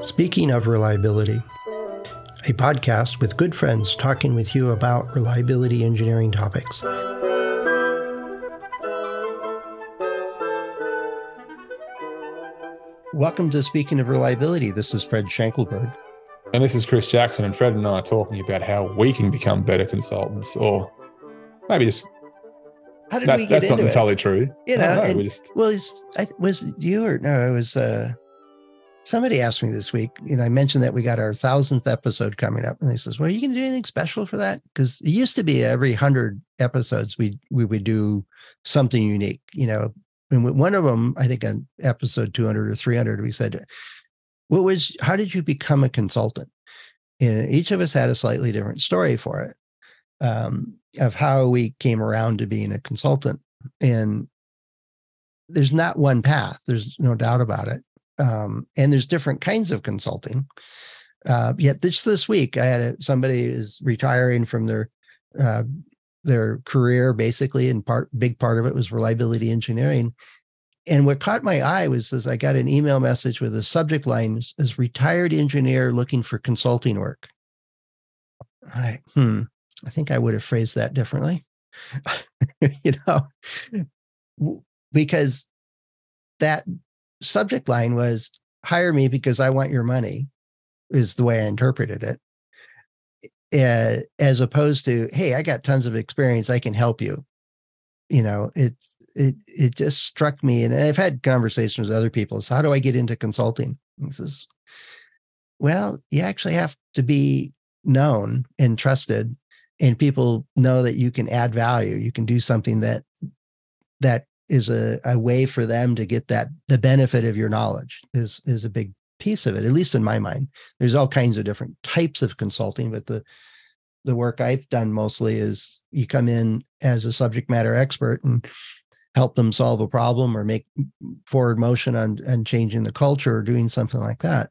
Speaking of reliability, a podcast with good friends talking with you about reliability engineering topics. Welcome to Speaking of Reliability. This is Fred Schenkelberg. And this is Chris Jackson. And Fred and I are talking about how we can become better consultants, or maybe just How did that's we get that's not into it? entirely true. You know, we just Well, it's, I, was you or no? It was uh, somebody asked me this week. You know, I mentioned that we got our thousandth episode coming up, and they says, "Well, are you going to do anything special for that?" Because it used to be every hundred episodes we we would do something unique. You know, and one of them, I think on episode two hundred or three hundred, we said, "What was? How did you become a consultant?" And each of us had a slightly different story for it um, of how we came around to being a consultant, and there's not one path. There's no doubt about it. Um, and there's different kinds of consulting. Uh, yet this this week, I had a, somebody is retiring from their uh, their career, basically, and part big part of it was reliability engineering. And what caught my eye was this: I got an email message with a subject line as "retired engineer looking for consulting work." I hmm, I think I would have phrased that differently. you know, because that subject line was hire me because I want your money is the way I interpreted it. Uh, as opposed to, hey, I got tons of experience, I can help you. You know, it it it just struck me, and I've had conversations with other people. So how do I get into consulting? This is well, you actually have to be known and trusted, and people know that you can add value. You can do something that that is a, a way for them to get that the benefit of your knowledge is is a big piece of it at least in my mind there's all kinds of different types of consulting but the the work i've done mostly is you come in as a subject matter expert and help them solve a problem or make forward motion on on changing the culture or doing something like that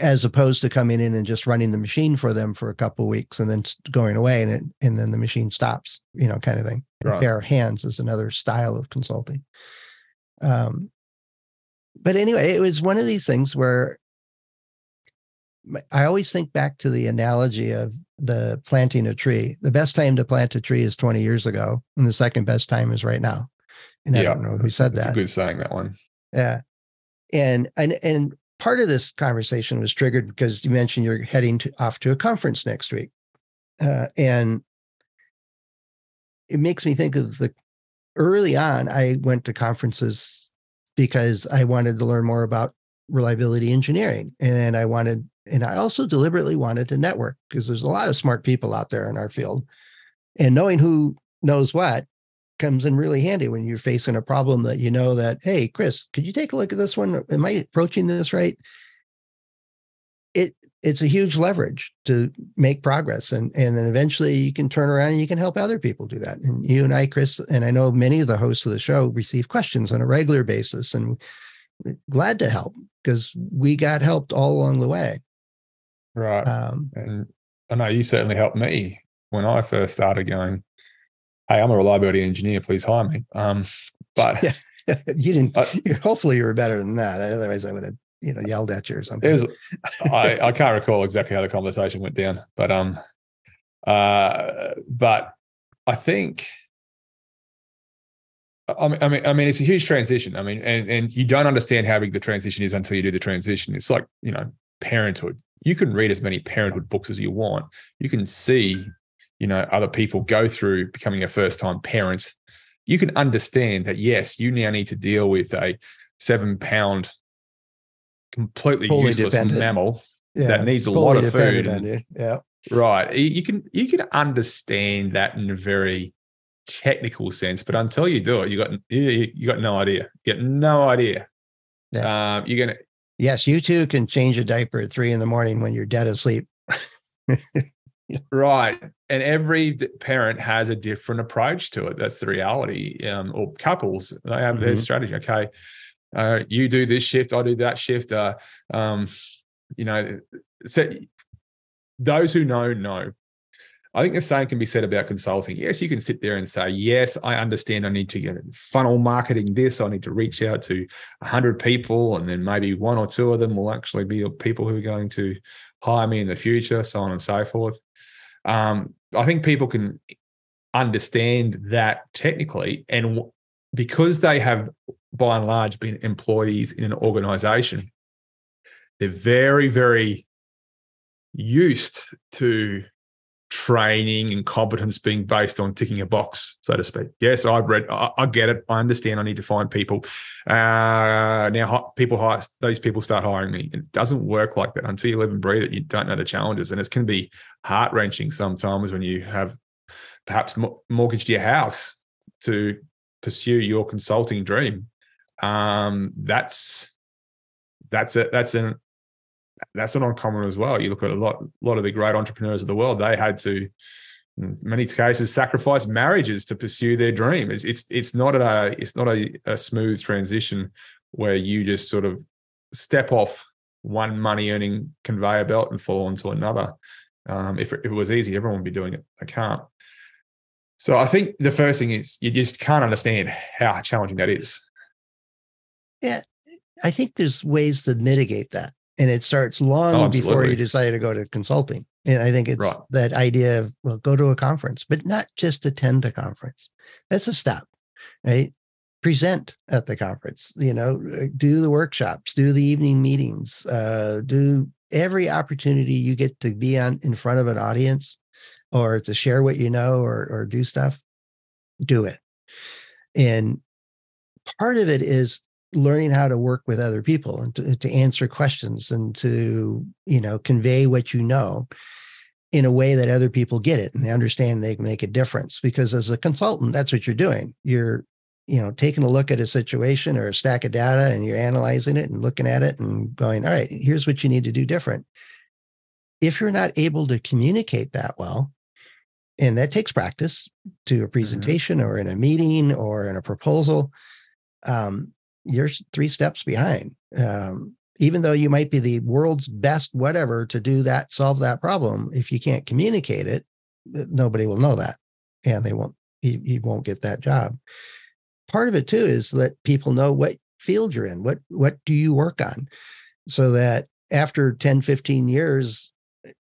as opposed to coming in and just running the machine for them for a couple of weeks and then going away and it, and then the machine stops you know kind of thing Right. bare hands is another style of consulting. Um, but anyway, it was one of these things where I always think back to the analogy of the planting a tree. The best time to plant a tree is 20 years ago, and the second best time is right now. And I don't know who said that's that. a good saying that one. Yeah. And and and part of this conversation was triggered because you mentioned you're heading to, off to a conference next week. Uh, and it makes me think of the early on I went to conferences because I wanted to learn more about reliability engineering and I wanted and I also deliberately wanted to network because there's a lot of smart people out there in our field and knowing who knows what comes in really handy when you're facing a problem that you know that hey chris could you take a look at this one? Am i approaching this right? It it's a huge leverage to make progress and and then eventually you can turn around and you can help other people do that. And you and i chris and i know many of the hosts of the show receive questions on a regular basis and we're glad to help because we got helped all along the way. Right. um, and I know you certainly helped me when I first started going, Hey, I'm a reliability engineer, please hire me. Um, but Yeah. you didn't hopefully you were better than that otherwise i would have you know yelled at you or something was I, I can't recall exactly how the conversation went down, but um uh but I think I mean, I mean, I mean, it's a huge transition. I mean, and and you don't understand how big the transition is until you do the transition. It's like you know, parenthood. You can read as many parenthood books as you want. You can see, you know, other people go through becoming a first-time parent. You can understand that yes, you now need to deal with a seven-pound, completely Fully useless dependent. mammal yeah, that needs a lot of food and- yeah Right. You can you can understand that in a very technical sense, but until you do it, you got you, got no idea. You got no idea. Um, you're gonna Yes, you too can change a diaper at three in the morning when you're dead asleep. right, and every parent has a different approach to it. That's the reality. Um, or couples, they have their Mhm. strategy. Okay, uh, you do this shift, I do that shift. Uh, um, you know, so those who know know. I think the same can be said about consulting. Yes, you can sit there and say, yes, I understand I need to get funnel marketing this. I need to reach out to 100 people, and then maybe one or two of them will actually be people who are going to hire me in the future, so on and so forth. Um, I think people can understand that technically, and because they have by and large been employees in an organization, they're very, very used to training and competence being based on ticking a box, so to speak. Yes, I've read, I, I get it. I understand. I need to find people. Uh, now, people hire those people start hiring me. It doesn't work like that until you live and breathe it. You don't know the challenges, and it can be heart wrenching sometimes when you have perhaps mortgaged your house to pursue your consulting dream. Um, that's that's it. That's an that's not uncommon as well. You look at a lot, lot of the great entrepreneurs of the world, they had to, in many cases, sacrifice marriages to pursue their dream. It's it's, it's not a it's not a, a smooth transition where you just sort of step off one money earning conveyor belt and fall onto another. Um, if, if it was easy, everyone would be doing it. I can't. So I think the first thing is you just can't understand how challenging that is. Yeah, I think there's ways to mitigate that and it starts long oh, before you decide to go to consulting. And I think it's right. that idea of well, go to a conference, but not just attend a conference. That's a stop, right? Present at the conference. You know, uh, do the workshops, do the evening meetings, uh, do every opportunity you get to be on in front of an audience, or to share what you know, or or do stuff. Do it, and part of it is learning how to work with other people and to, to answer questions and to you know convey what you know in a way that other people get it and they understand they can make a difference because as a consultant that's what you're doing you're you know taking a look at a situation or a stack of data and you're analyzing it and looking at it and going all right here's what you need to do different if you're not able to communicate that well and that takes practice to a mm-hmm. presentation mm-hmm. or in a meeting or in a proposal um, you're three steps behind. Um, even though you might be the world's best whatever to do that, solve that problem, if you can't communicate it, nobody will know that, and they won't. You, you won't get that job. Part of it too is let people know what field you're in. What what do you work on, so that after 10, 15 years,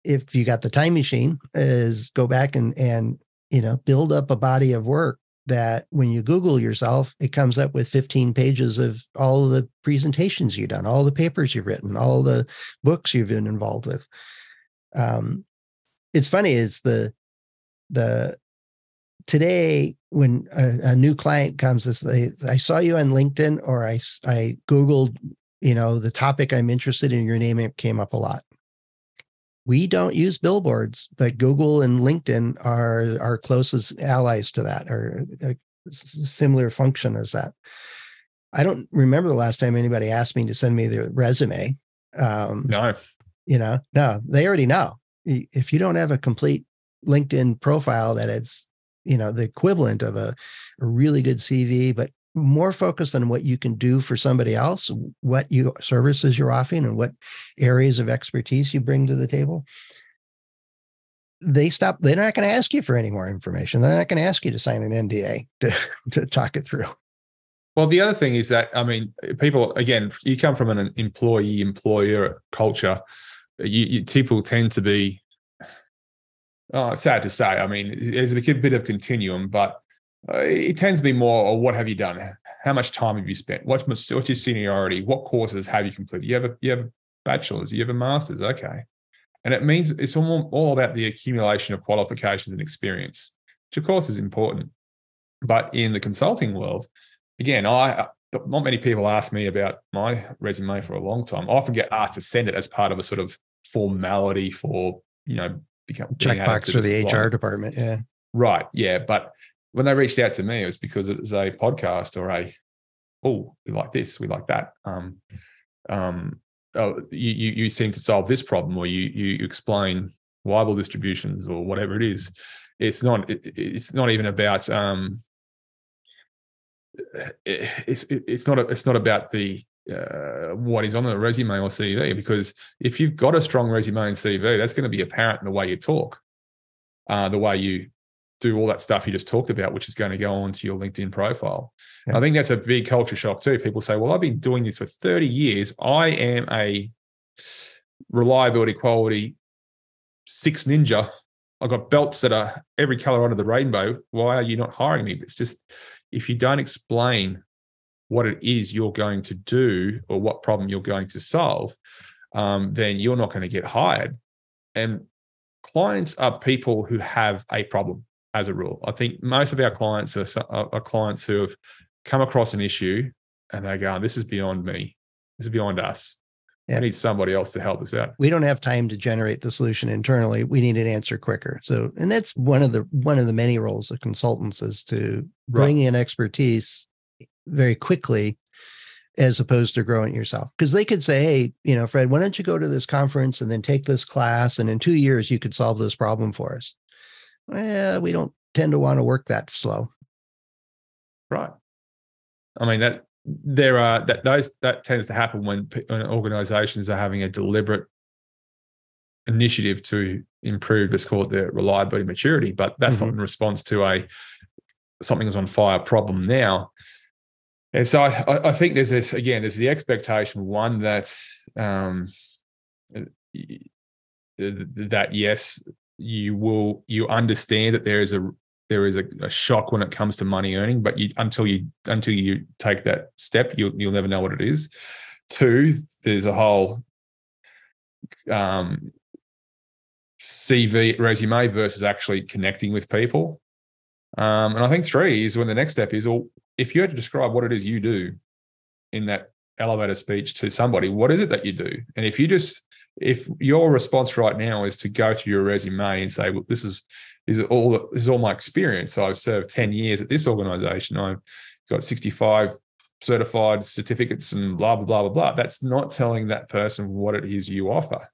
if you got the time machine, is go back and and you know build up a body of work that when you Google yourself, it comes up with 15 pages of all the presentations you've done, all the papers you've written, all the books you've been involved with. Um, it's funny, it's the the today when a, a new client comes, is they I saw you on LinkedIn or I I Googled, you know, the topic I'm interested in, your name came up a lot we don't use billboards, but Google and LinkedIn are our closest allies to that, or a similar function as that. I don't remember the last time anybody asked me to send me their resume. Um, no, you know, no, they already know. If you don't have a complete LinkedIn profile that it's, you know, the equivalent of a, a really good CV, but more focused on what you can do for somebody else, what you services you're offering, and what areas of expertise you bring to the table. They stop. They're not going to ask you for any more information. They're not going to ask you to sign an NDA to to talk it through. Well, the other thing is that I mean, people again, you come from an employee employer culture. You, you people tend to be. Oh, sad to say. I mean, there's a bit of continuum, but uh, it tends to be more, or what have you done? How much time have you spent? What's, what's your seniority? What courses have you completed? You have a, you have a bachelor's, you have a master's, okay. And it means it's all, all about the accumulation of qualifications and experience, which of course is important. But in the consulting world, again, I not many people ask me about my resume for a long time. I often get asked to send it as part of a sort of formality for you know become checkbox for the HR department. Yeah, right. Yeah, but when they reached out to me, it was because it was a podcast or a, oh, we like this, we like that. Um, um, oh, you, you, you seem to solve this problem, or you you explain Weibull distributions or whatever it is. It's not. It, it's not even about. Um, it, it's it's not. A, it's not about the uh, what is on the resume or CV because if you've got a strong resume and CV, that's going to be apparent in the way you talk. uh, the way you do all that stuff you just talked about, which is going to go onto your LinkedIn profile. Yeah. I think that's a big culture shock too. People say, well, I've been doing this for 30 years. I am a reliability quality six ninja. I've got belts that are every color under the rainbow. Why are you not hiring me? It's just if you don't explain what it is you're going to do or what problem you're going to solve, um, then you're not going to get hired. And clients are people who have a problem as a rule. I think most of our clients are, are clients who have come across an issue and they go, "This is beyond me. This is beyond us. Yeah. We need somebody else to help us out." We don't have time to generate the solution internally. We need an answer quicker. So, and that's one of the one of the many roles of consultants is to bring right. in expertise very quickly as opposed to growing yourself. Because they could say, hey, you know, Fred, why don't you go to this conference and then take this class? And in two years, you could solve this problem for us. Well, we don't tend to want to work that slow. Right. I mean, that there are that those that tends to happen when, when organizations are having a deliberate initiative to improve, let's call it the reliability maturity, but that's mm-hmm. not in response to a something's on fire problem now. And so I, I, think there's this again, there's the expectation one that um, that yes, you will you understand that there is a there is a, a, shock when it comes to money earning, but you until you until you take that step, you'll you'll never know what it is. Two, there's a whole um, CV resume versus actually connecting with people. Um, and I think three is when the next step is, well, if you had to describe what it is you do in that elevator speech to somebody, what is it that you do? And if you just if your response right now is to go through your resume and say, well, this is is all this is all my experience. So I've served 10 years at this organization. I've got 65 certified certificates and blah, blah, blah, blah, blah. That's not telling that person what it is you offer.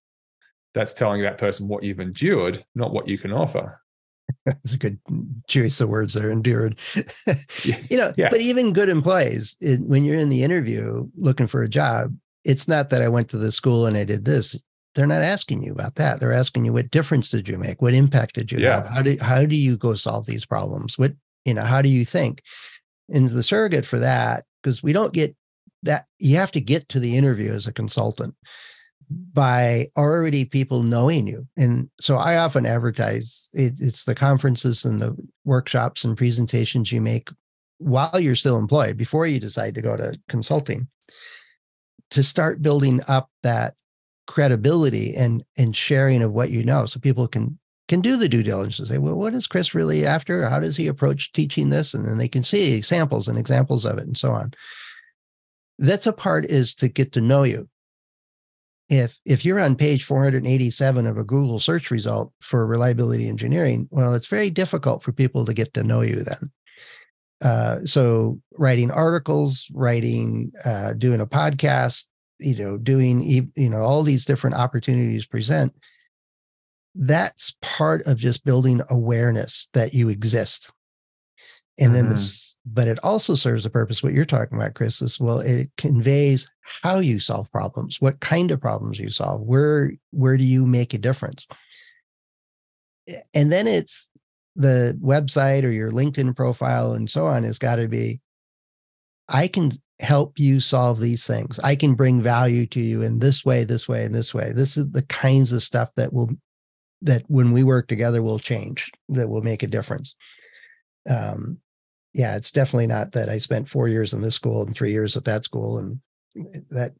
That's telling that person what you've endured, not what you can offer. That's a good choice of words there, endured. you know, yeah. but even good employees, it, when you're in the interview looking for a job, it's not that I went to the school and I did this they're not asking you about that. They're asking you what difference did you make? What impact did you yeah. have? How do how do you go solve these problems? What you know, how do you think? And the surrogate for that, because we don't get that you have to get to the interview as a consultant by already people knowing you. And so I often advertise it, it's the conferences and the workshops and presentations you make while you're still employed before you decide to go to consulting to start building up that credibility and and sharing of what you know so people can can do the due diligence and say well what is chris really after? How does he approach teaching this? And then they can see examples and examples of it and so on. That's a part is to get to know you. If if you're on page 487 of a google search result for reliability engineering well it's very difficult for people to get to know you then. Uh, so writing articles writing uh, doing a podcast you know doing you know all these different opportunities present that's part of just building awareness that you exist and mm-hmm. then this but it also serves the purpose what you're talking about chris is well it conveys how you solve problems what kind of problems you solve where where do you make a difference and then it's the website or your linkedin profile and so on has got to be i can help you solve these things. I can bring value to you in this way, this way, and this way. This is the kinds of stuff that will that when we work together will change, that will make a difference. Um, yeah, it's definitely not that I spent four years in this school and three years at that school, and that.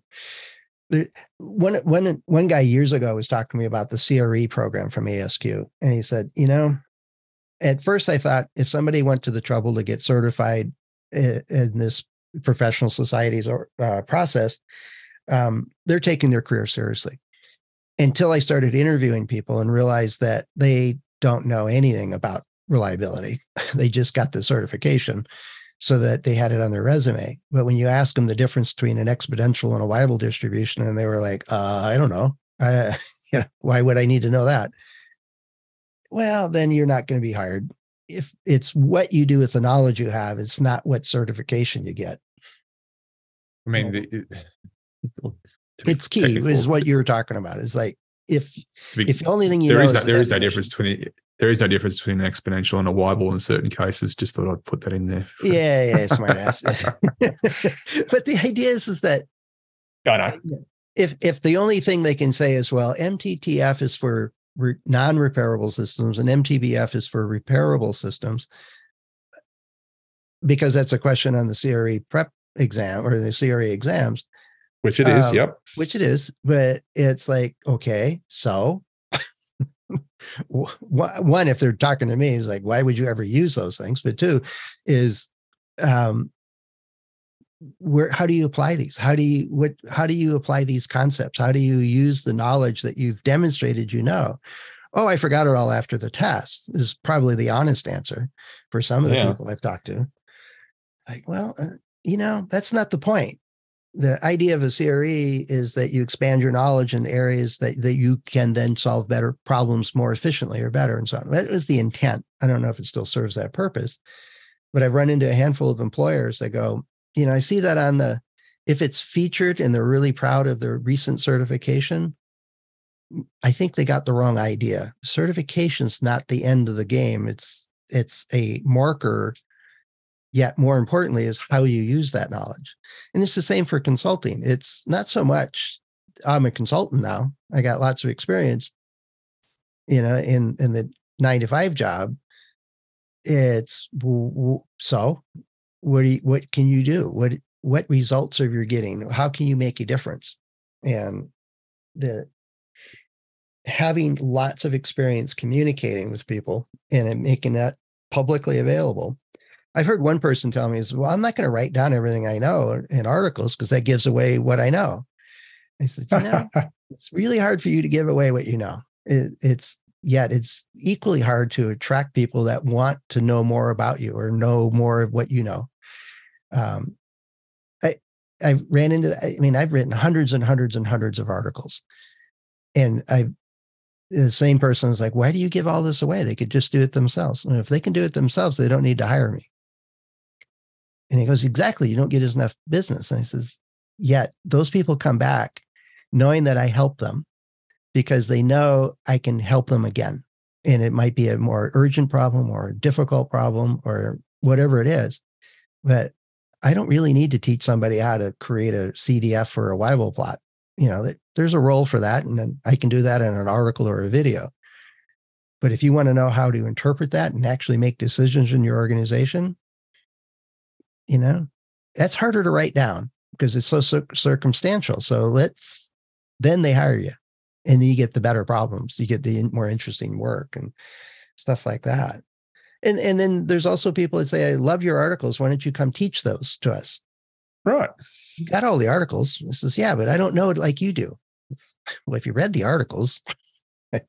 one one one guy years ago was talking to me about the CRE program from ASQ, and he said, you know, at first I thought if somebody went to the trouble to get certified eh, in this professional societies or uh, process, um, they're taking their career seriously. Until I started interviewing people and realized that they don't know anything about reliability, they just got the certification so that they had it on their resume. But when you ask them the difference between an exponential and a Weibull distribution, and they were like, uh, "I don't know. I, you know, why would I need to know that?" Well, then you're not going to be hired if it's what you do with the knowledge you have, it's not what certification you get. I mean, the, it, it's key is what you were talking about. Is like if be, if the only thing you there is that, there is that difference between there is no difference between an exponential and a Weibull in certain cases. Just thought I'd put that in there. Yeah, yeah, smart ass. but the idea is, is that I know. if if the only thing they can say is, well, MTTF is for re- non-repairable systems and MTBF is for repairable systems, because that's a question on the CRE prep exam or the CRE exams, Which it is. Um, yep. which it is, but it's like, okay, so one, if they're talking to me, is like, why would you ever use those things? But two, is um, where how do you apply these? How do you what how do you apply these concepts? How do you use the knowledge that you've demonstrated you know? Oh, I forgot it all after the test is probably the honest answer for some of the Yeah. people I've talked to. Like, well, uh, you know, that's not the point. The idea of a CRE is that you expand your knowledge in areas that, that you can then solve better problems more efficiently or better and so on. That was the intent. I don't know if it still serves that purpose, but I've run into a handful of employers that go, you know, I see that on the, if it's featured and they're really proud of their recent certification, I think they got the wrong idea. Certification's not the end of the game. It's it's a marker. Yet more importantly is how you use that knowledge. And it's the same for consulting. It's not so much I'm a consultant now. I got lots of experience, you know, in in the nine to five job. It's so what do you, what can you do? What what results are you getting? How can you make a difference? And the having lots of experience communicating with people and making that publicly available. I've heard one person tell me is, well, I'm not going to write down everything I know in articles because that gives away what I know. I said, you know, it's really hard for you to give away what you know. It, it's yet it's equally hard to attract people that want to know more about you or know more of what you know. Um, I I ran into. I mean, I've written hundreds and hundreds and hundreds of articles, and I the same person is like, why do you give all this away? They could just do it themselves. And if they can do it themselves, they don't need to hire me. And he goes, exactly. You don't get as enough business. And I says, yet those people come back knowing that I help them because they know I can help them again. And it might be a more urgent problem or a difficult problem or whatever it is. But I don't really need to teach somebody how to create a CDF or a Weibull plot. You know, there's a role for that. And I can do that in an article or a video. But if you want to know how to interpret that and actually make decisions in your organization, you know, that's harder to write down because it's so cir- circumstantial. So let's, then they hire you and then you get the better problems. You get the more interesting work and stuff like that. And, and then there's also people that say, I love your articles. Why don't you come teach those to us? Right. You got all the articles. this is Yeah, but I don't know it like you do. Well, if you read the articles, I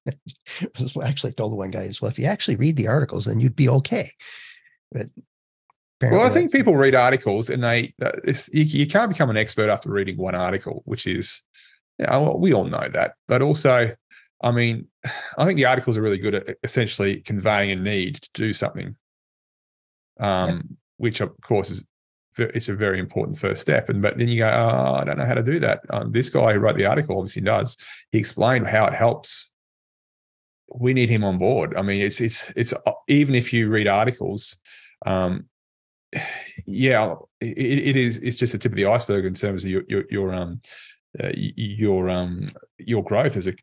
actually told the one guy is, well, if you actually read the articles, then you'd be okay. But Well, I think people read articles and they, uh, you, you can't become an expert after reading one article, which is, yeah, well, we all know that. But also, I mean, I think the articles are really good at essentially conveying a need to do something, um, which of course is it's a very important first step. And but then you go, oh, I don't know how to do that. Um, this guy who wrote the article obviously does. He explained how it helps. We need him on board. I mean, it's it's it's uh, even if you read articles, um, yeah, it, it is. It's just the tip of the iceberg in terms of your your, your um uh, your um your growth as a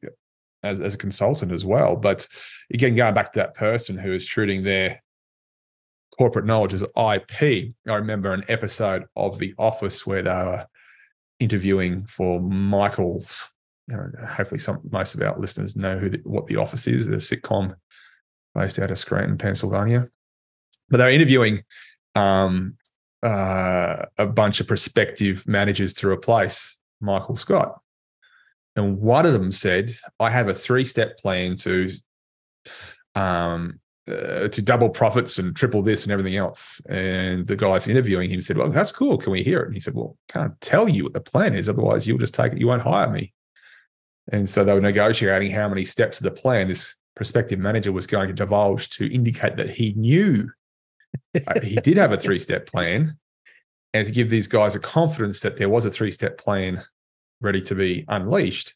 as, as a consultant as well. But again, going back to that person who is treating their corporate knowledge as IP. I remember an episode of The Office where they were interviewing for Michael's. You know, hopefully, some most of our listeners know who the, what The Office is. The sitcom based out of Scranton, Pennsylvania. But they were interviewing um, uh, a bunch of prospective managers to replace Michael Scott. And one of them said, I have a three step plan to um, uh, to double profits and triple this and everything else. And the guys interviewing him said, Well, that's cool. Can we hear it? And he said, Well, can't tell you what the plan is. Otherwise, you'll just take it. You won't hire me. And so they were negotiating how many steps of the plan this prospective manager was going to divulge to indicate that he knew he did have a three step plan and to give these guys a confidence that there was a three step plan ready to be unleashed.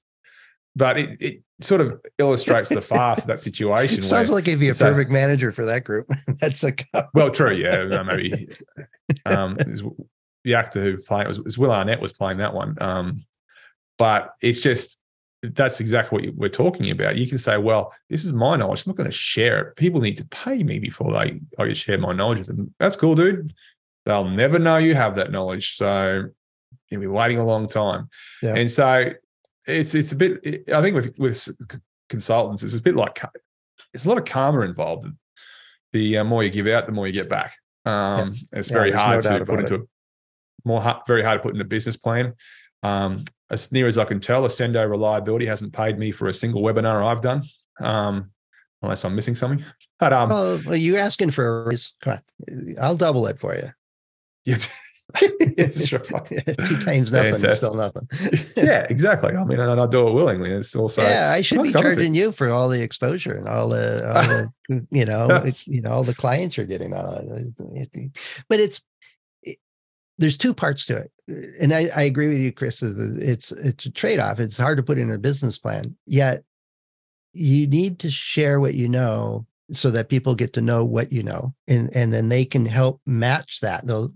but it, it sort of illustrates the farce of that situation. Sounds where, like he'd be a so- perfect manager for that group. That's a well, true, yeah, no, maybe. Um, the actor who played it was, was Will Arnett was playing that one. Um, but it's just that's exactly what we're talking about. You can say, well, this is my knowledge. I'm not going to share it. People need to pay me before they I share my knowledge with them. That's cool, dude. They'll never know you have that knowledge. So you'll be waiting a long time. Yeah. And so it's it's a bit. I think with with consultants, it's a bit like there's a lot of karma involved. The uh, more you give out, the more you get back. Um, It's very no hard doubt to put into a more hard, very hard to put in a business plan. Um, as near as I can tell, Accendo Reliability hasn't paid me for a single webinar I've done, um, unless I'm missing something. But um, well, well, you asking for a raise? Come on, I'll double it for you. yes, right. Two times nothing Fantastic. still nothing. yeah, exactly. I mean, and I do it willingly. It's also yeah, I should be charging you for all the exposure and all the, all the you know, it's, you know, all the clients you're getting on. But it's it, there's two parts to it, and I, I agree with you, Chris. It's it's a trade off. It's hard to put in a business plan. Yet you need to share what you know so that people get to know what you know, and and then they can help match that. They'll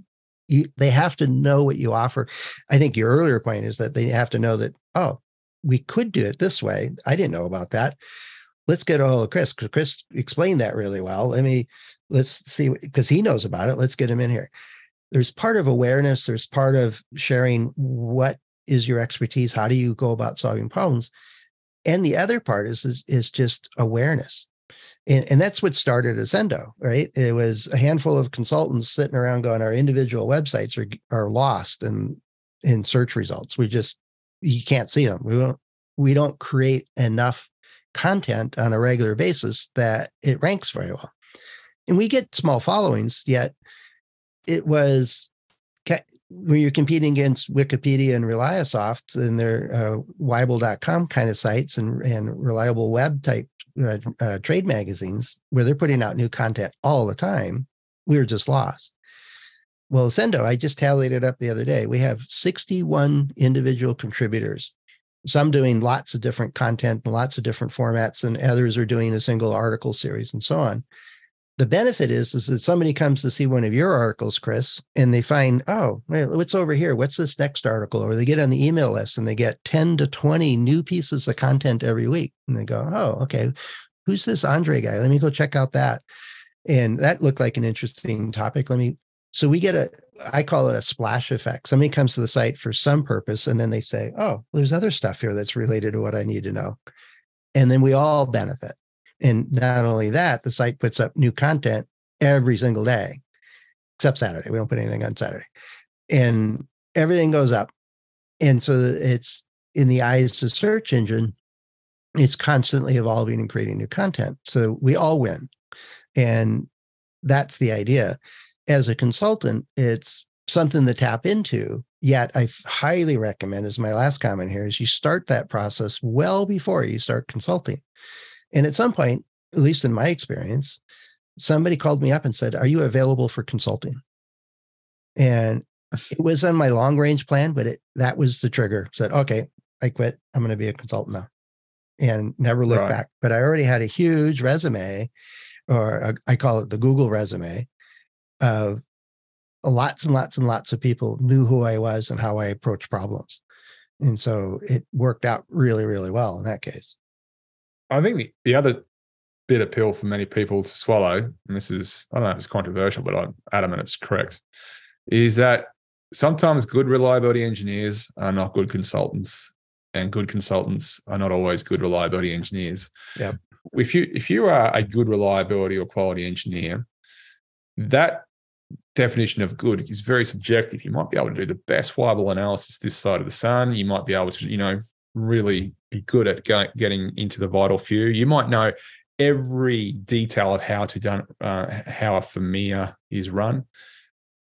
you, they have to know what you offer. I think your earlier point is that they have to know that oh we could do it this way. I didn't know about that. Let's get a hold of Chris because Chris explained that really well. Let me let's see because he knows about it. Let's get him in here. There's part of awareness. There's part of sharing what is your expertise. How do you go about solving problems? And the other part is is, is just awareness. And, and that's what started Accendo, right? It was a handful of consultants sitting around going, our individual websites are are lost in in search results. We just you can't see them. We don't we don't create enough content on a regular basis that it ranks very well. And we get small followings, yet it was when you're competing against Wikipedia and Reliasoft and their uh, Weibull.com kind of sites and, and reliable web type uh, uh, trade magazines where they're putting out new content all the time, we were just lost. Well, Accendo, I just tallied it up the other day. We have 61 individual contributors, some doing lots of different content and lots of different formats, and others are doing a single article series and so on. The benefit is, is that somebody comes to see one of your articles, Chris, and they find, oh, what's over here? What's this next article? Or they get on the email list and they get 10 to 20 new pieces of content every week. And they go, oh, okay, who's this Andre guy? Let me go check out that. And that looked like an interesting topic. Let me so we get a, I call it a splash effect. Somebody comes to the site for some purpose, and then they say, "Oh, there's other stuff here that's related to what I need to know," and then we all benefit. And not only that, the site puts up new content every single day, except Saturday. We don't put anything on Saturday, and everything goes up. And so it's in the eyes of search engine, it's constantly evolving and creating new content. So we all win, and that's the idea as a consultant, it's something to tap into. Yet I highly recommend, as my last comment here, is you start that process well before you start consulting. And at some point, at least in my experience, somebody called me up and said, Are you available for consulting? And it was on my long range plan, but it that was the trigger. Said, okay, I quit. I'm going to be a consultant now. And never look Right. back. But I already had a huge resume, or a, I call it the Google resume of lots and lots and lots of people knew who I was and how I approach problems. And so it worked out really, really well in that case. I think the, the other bitter pill for many people to swallow, and this is, I don't know if it's controversial, but I'm adamant it's correct, is that sometimes good reliability engineers are not good consultants, and good consultants are not always good reliability engineers. Yeah. If you if you are a good reliability or quality engineer, that definition of good is very subjective. You might be able to do the best Weibull analysis this side of the sun. You might be able to, you know, really be good at getting into the vital few. You might know every detail of how to done uh, how a FMEA is run.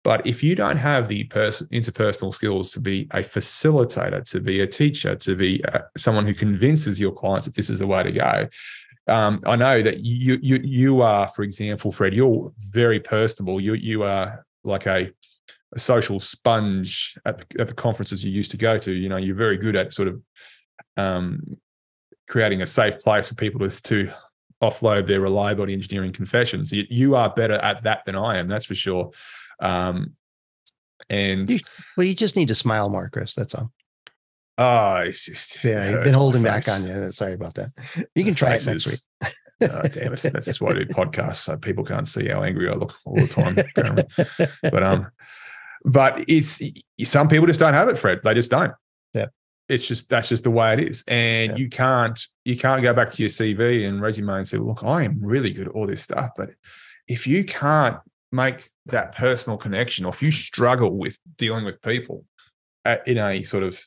But if you don't have the pers- interpersonal skills to be a facilitator, to be a teacher, to be uh, someone who convinces your clients that this is the way to go, um, I know that you you you are, for example, Fred, you're very personable. You you are like a, a social sponge at the, at the conferences you used to go to. You know, you're very good at sort of um, creating a safe place for people to, to offload their reliability engineering confessions. You, you, are better at that than I am, that's for sure. Um, and well, you just need to smile more, Chris. That's all. Oh, it's just yeah. You've been holding back on you. Sorry about that. You can try it next week. oh, damn it! That's just why I do podcasts, so people can't see how angry I look all the time. but um, but it's some people just don't have it, Fred. They just don't. It's just that's just the way it is, and yeah. you can't you can't go back to your CV and resume and say, "Look, I am really good at all this stuff," but if you can't make that personal connection, or if you struggle with dealing with people at, in a sort of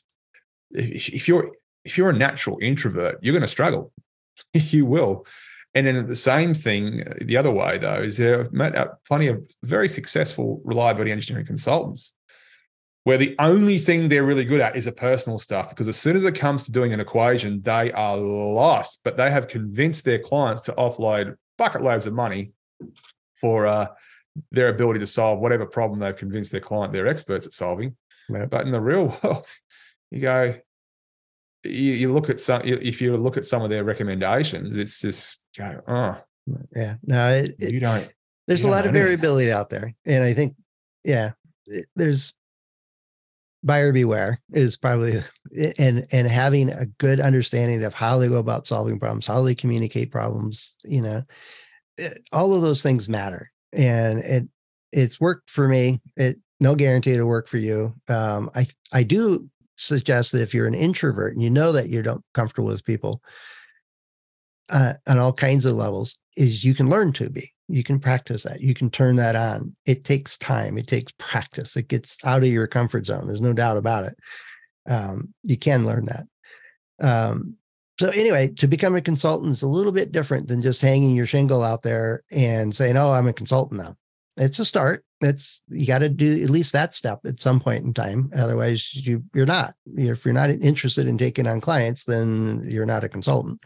if you're if you're a natural introvert, you're going to struggle. you will. And then the same thing uh, the other way, though, is there I've met uh, plenty of very successful reliability engineering consultants where the only thing they're really good at is a personal stuff. Because as soon as it comes to doing an equation, they are lost. But they have convinced their clients to offload bucket loads of money for uh, their ability to solve whatever problem they've convinced their client they're experts at solving. But in the real world, you go, you, you look at some, if you look at some of their recommendations, it's just go, oh, yeah, no, it, you don't. There's you a lot of variability out there, and I think, yeah, there's buyer beware is probably and and having a good understanding of how they go about solving problems how they communicate problems you know all of those things matter. And it it's worked for me. It no guarantee it'll work for you. Um i i do suggest that if you're an introvert and you know that you don't comfortable with people uh, on all kinds of levels is you can learn to be. You can practice that. You can turn that on. It takes time. It takes practice. It gets out of your comfort zone. There's no doubt about it. Um, you can learn that. Um, so anyway to become a consultant is a little bit different than just hanging your shingle out there and saying oh i'm a consultant now. It's a start. That's you got to do at least that step at some point in time. Otherwise you you're not. If you're not interested in taking on clients then you're not a consultant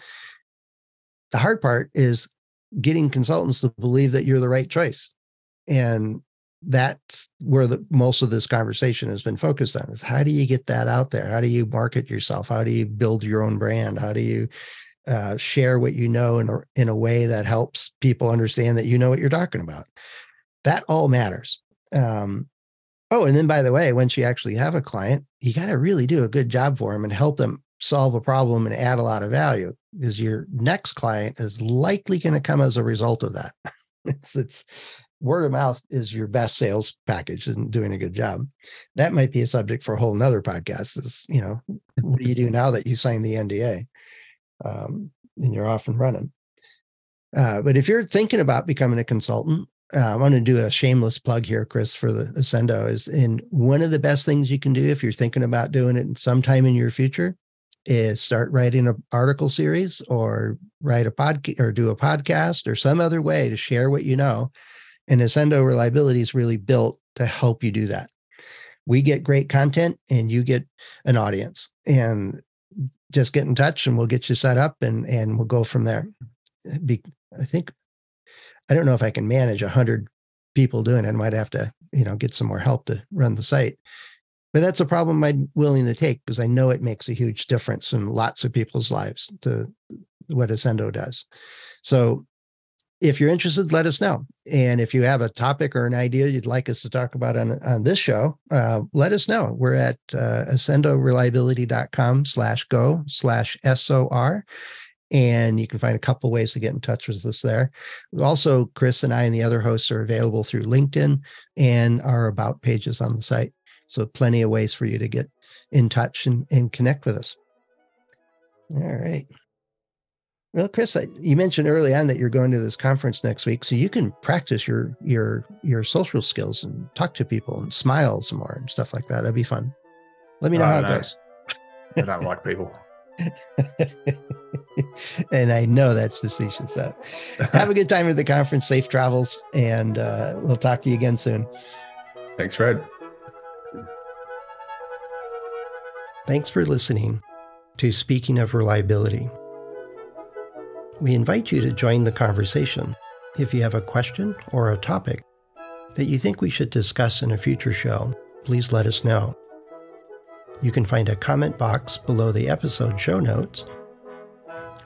the hard part is getting consultants to believe that you're the right choice and that's where the most of this conversation has been focused on is how do you get that out there? How do you market yourself? How do you build your own brand? How do you uh, share what you know in a, in a way that helps people understand that you know what you're talking about? That all matters. Um, oh, and then by the way, once you actually have a client, you got to really do a good job for them and help them solve a problem and add a lot of value because your next client is likely going to come as a result of that. it's, it's word of mouth is your best sales package and doing a good job. That might be a subject for a whole nother podcast is, you know, what do you do now that you signed the NDA um, and you're off and running? Uh, but if you're thinking about becoming a consultant, uh, I want to do a shameless plug here, Chris, for the Accendo is in one of the best things you can do if you're thinking about doing it sometime in your future is start writing an article series or write a podcast or do a podcast or some other way to share what you know. And Accendo Reliability is really built to help you do that. We get great content and you get an audience and just get in touch and we'll get you set up and and we'll go from there. Be, I think I don't know if I can manage a hundred people doing it. I might have to, you know, get some more help to run the site. But that's a problem I'm willing to take because I know it makes a huge difference in lots of people's lives to what Accendo does. So if you're interested, let us know. And if you have a topic or an idea you'd like us to talk about on, on this show, uh, let us know. We're at uh, accendoreliability.com slash go slash SOR and you can find a couple ways to get in touch with us there. Also, Chris and I and the other hosts are available through LinkedIn and our about pages on the site. So, plenty of ways for you to get in touch and, and connect with us. All right. Well, Chris, I, you mentioned early on that you're going to this conference next week, so you can practice your your your social skills and talk to people and smile some more and stuff like that. That'd be fun. Let me know how it goes. I don't like people. and I know that's facetious. So have a good time at the conference, safe travels, and uh, we'll talk to you again soon. Thanks, Fred. Thanks for listening to Speaking of Reliability. We invite you to join the conversation. If you have a question or a topic that you think we should discuss in a future show, please let us know. You can find a comment box below the episode show notes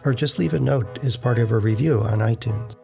or just leave a note as part of a review on iTunes.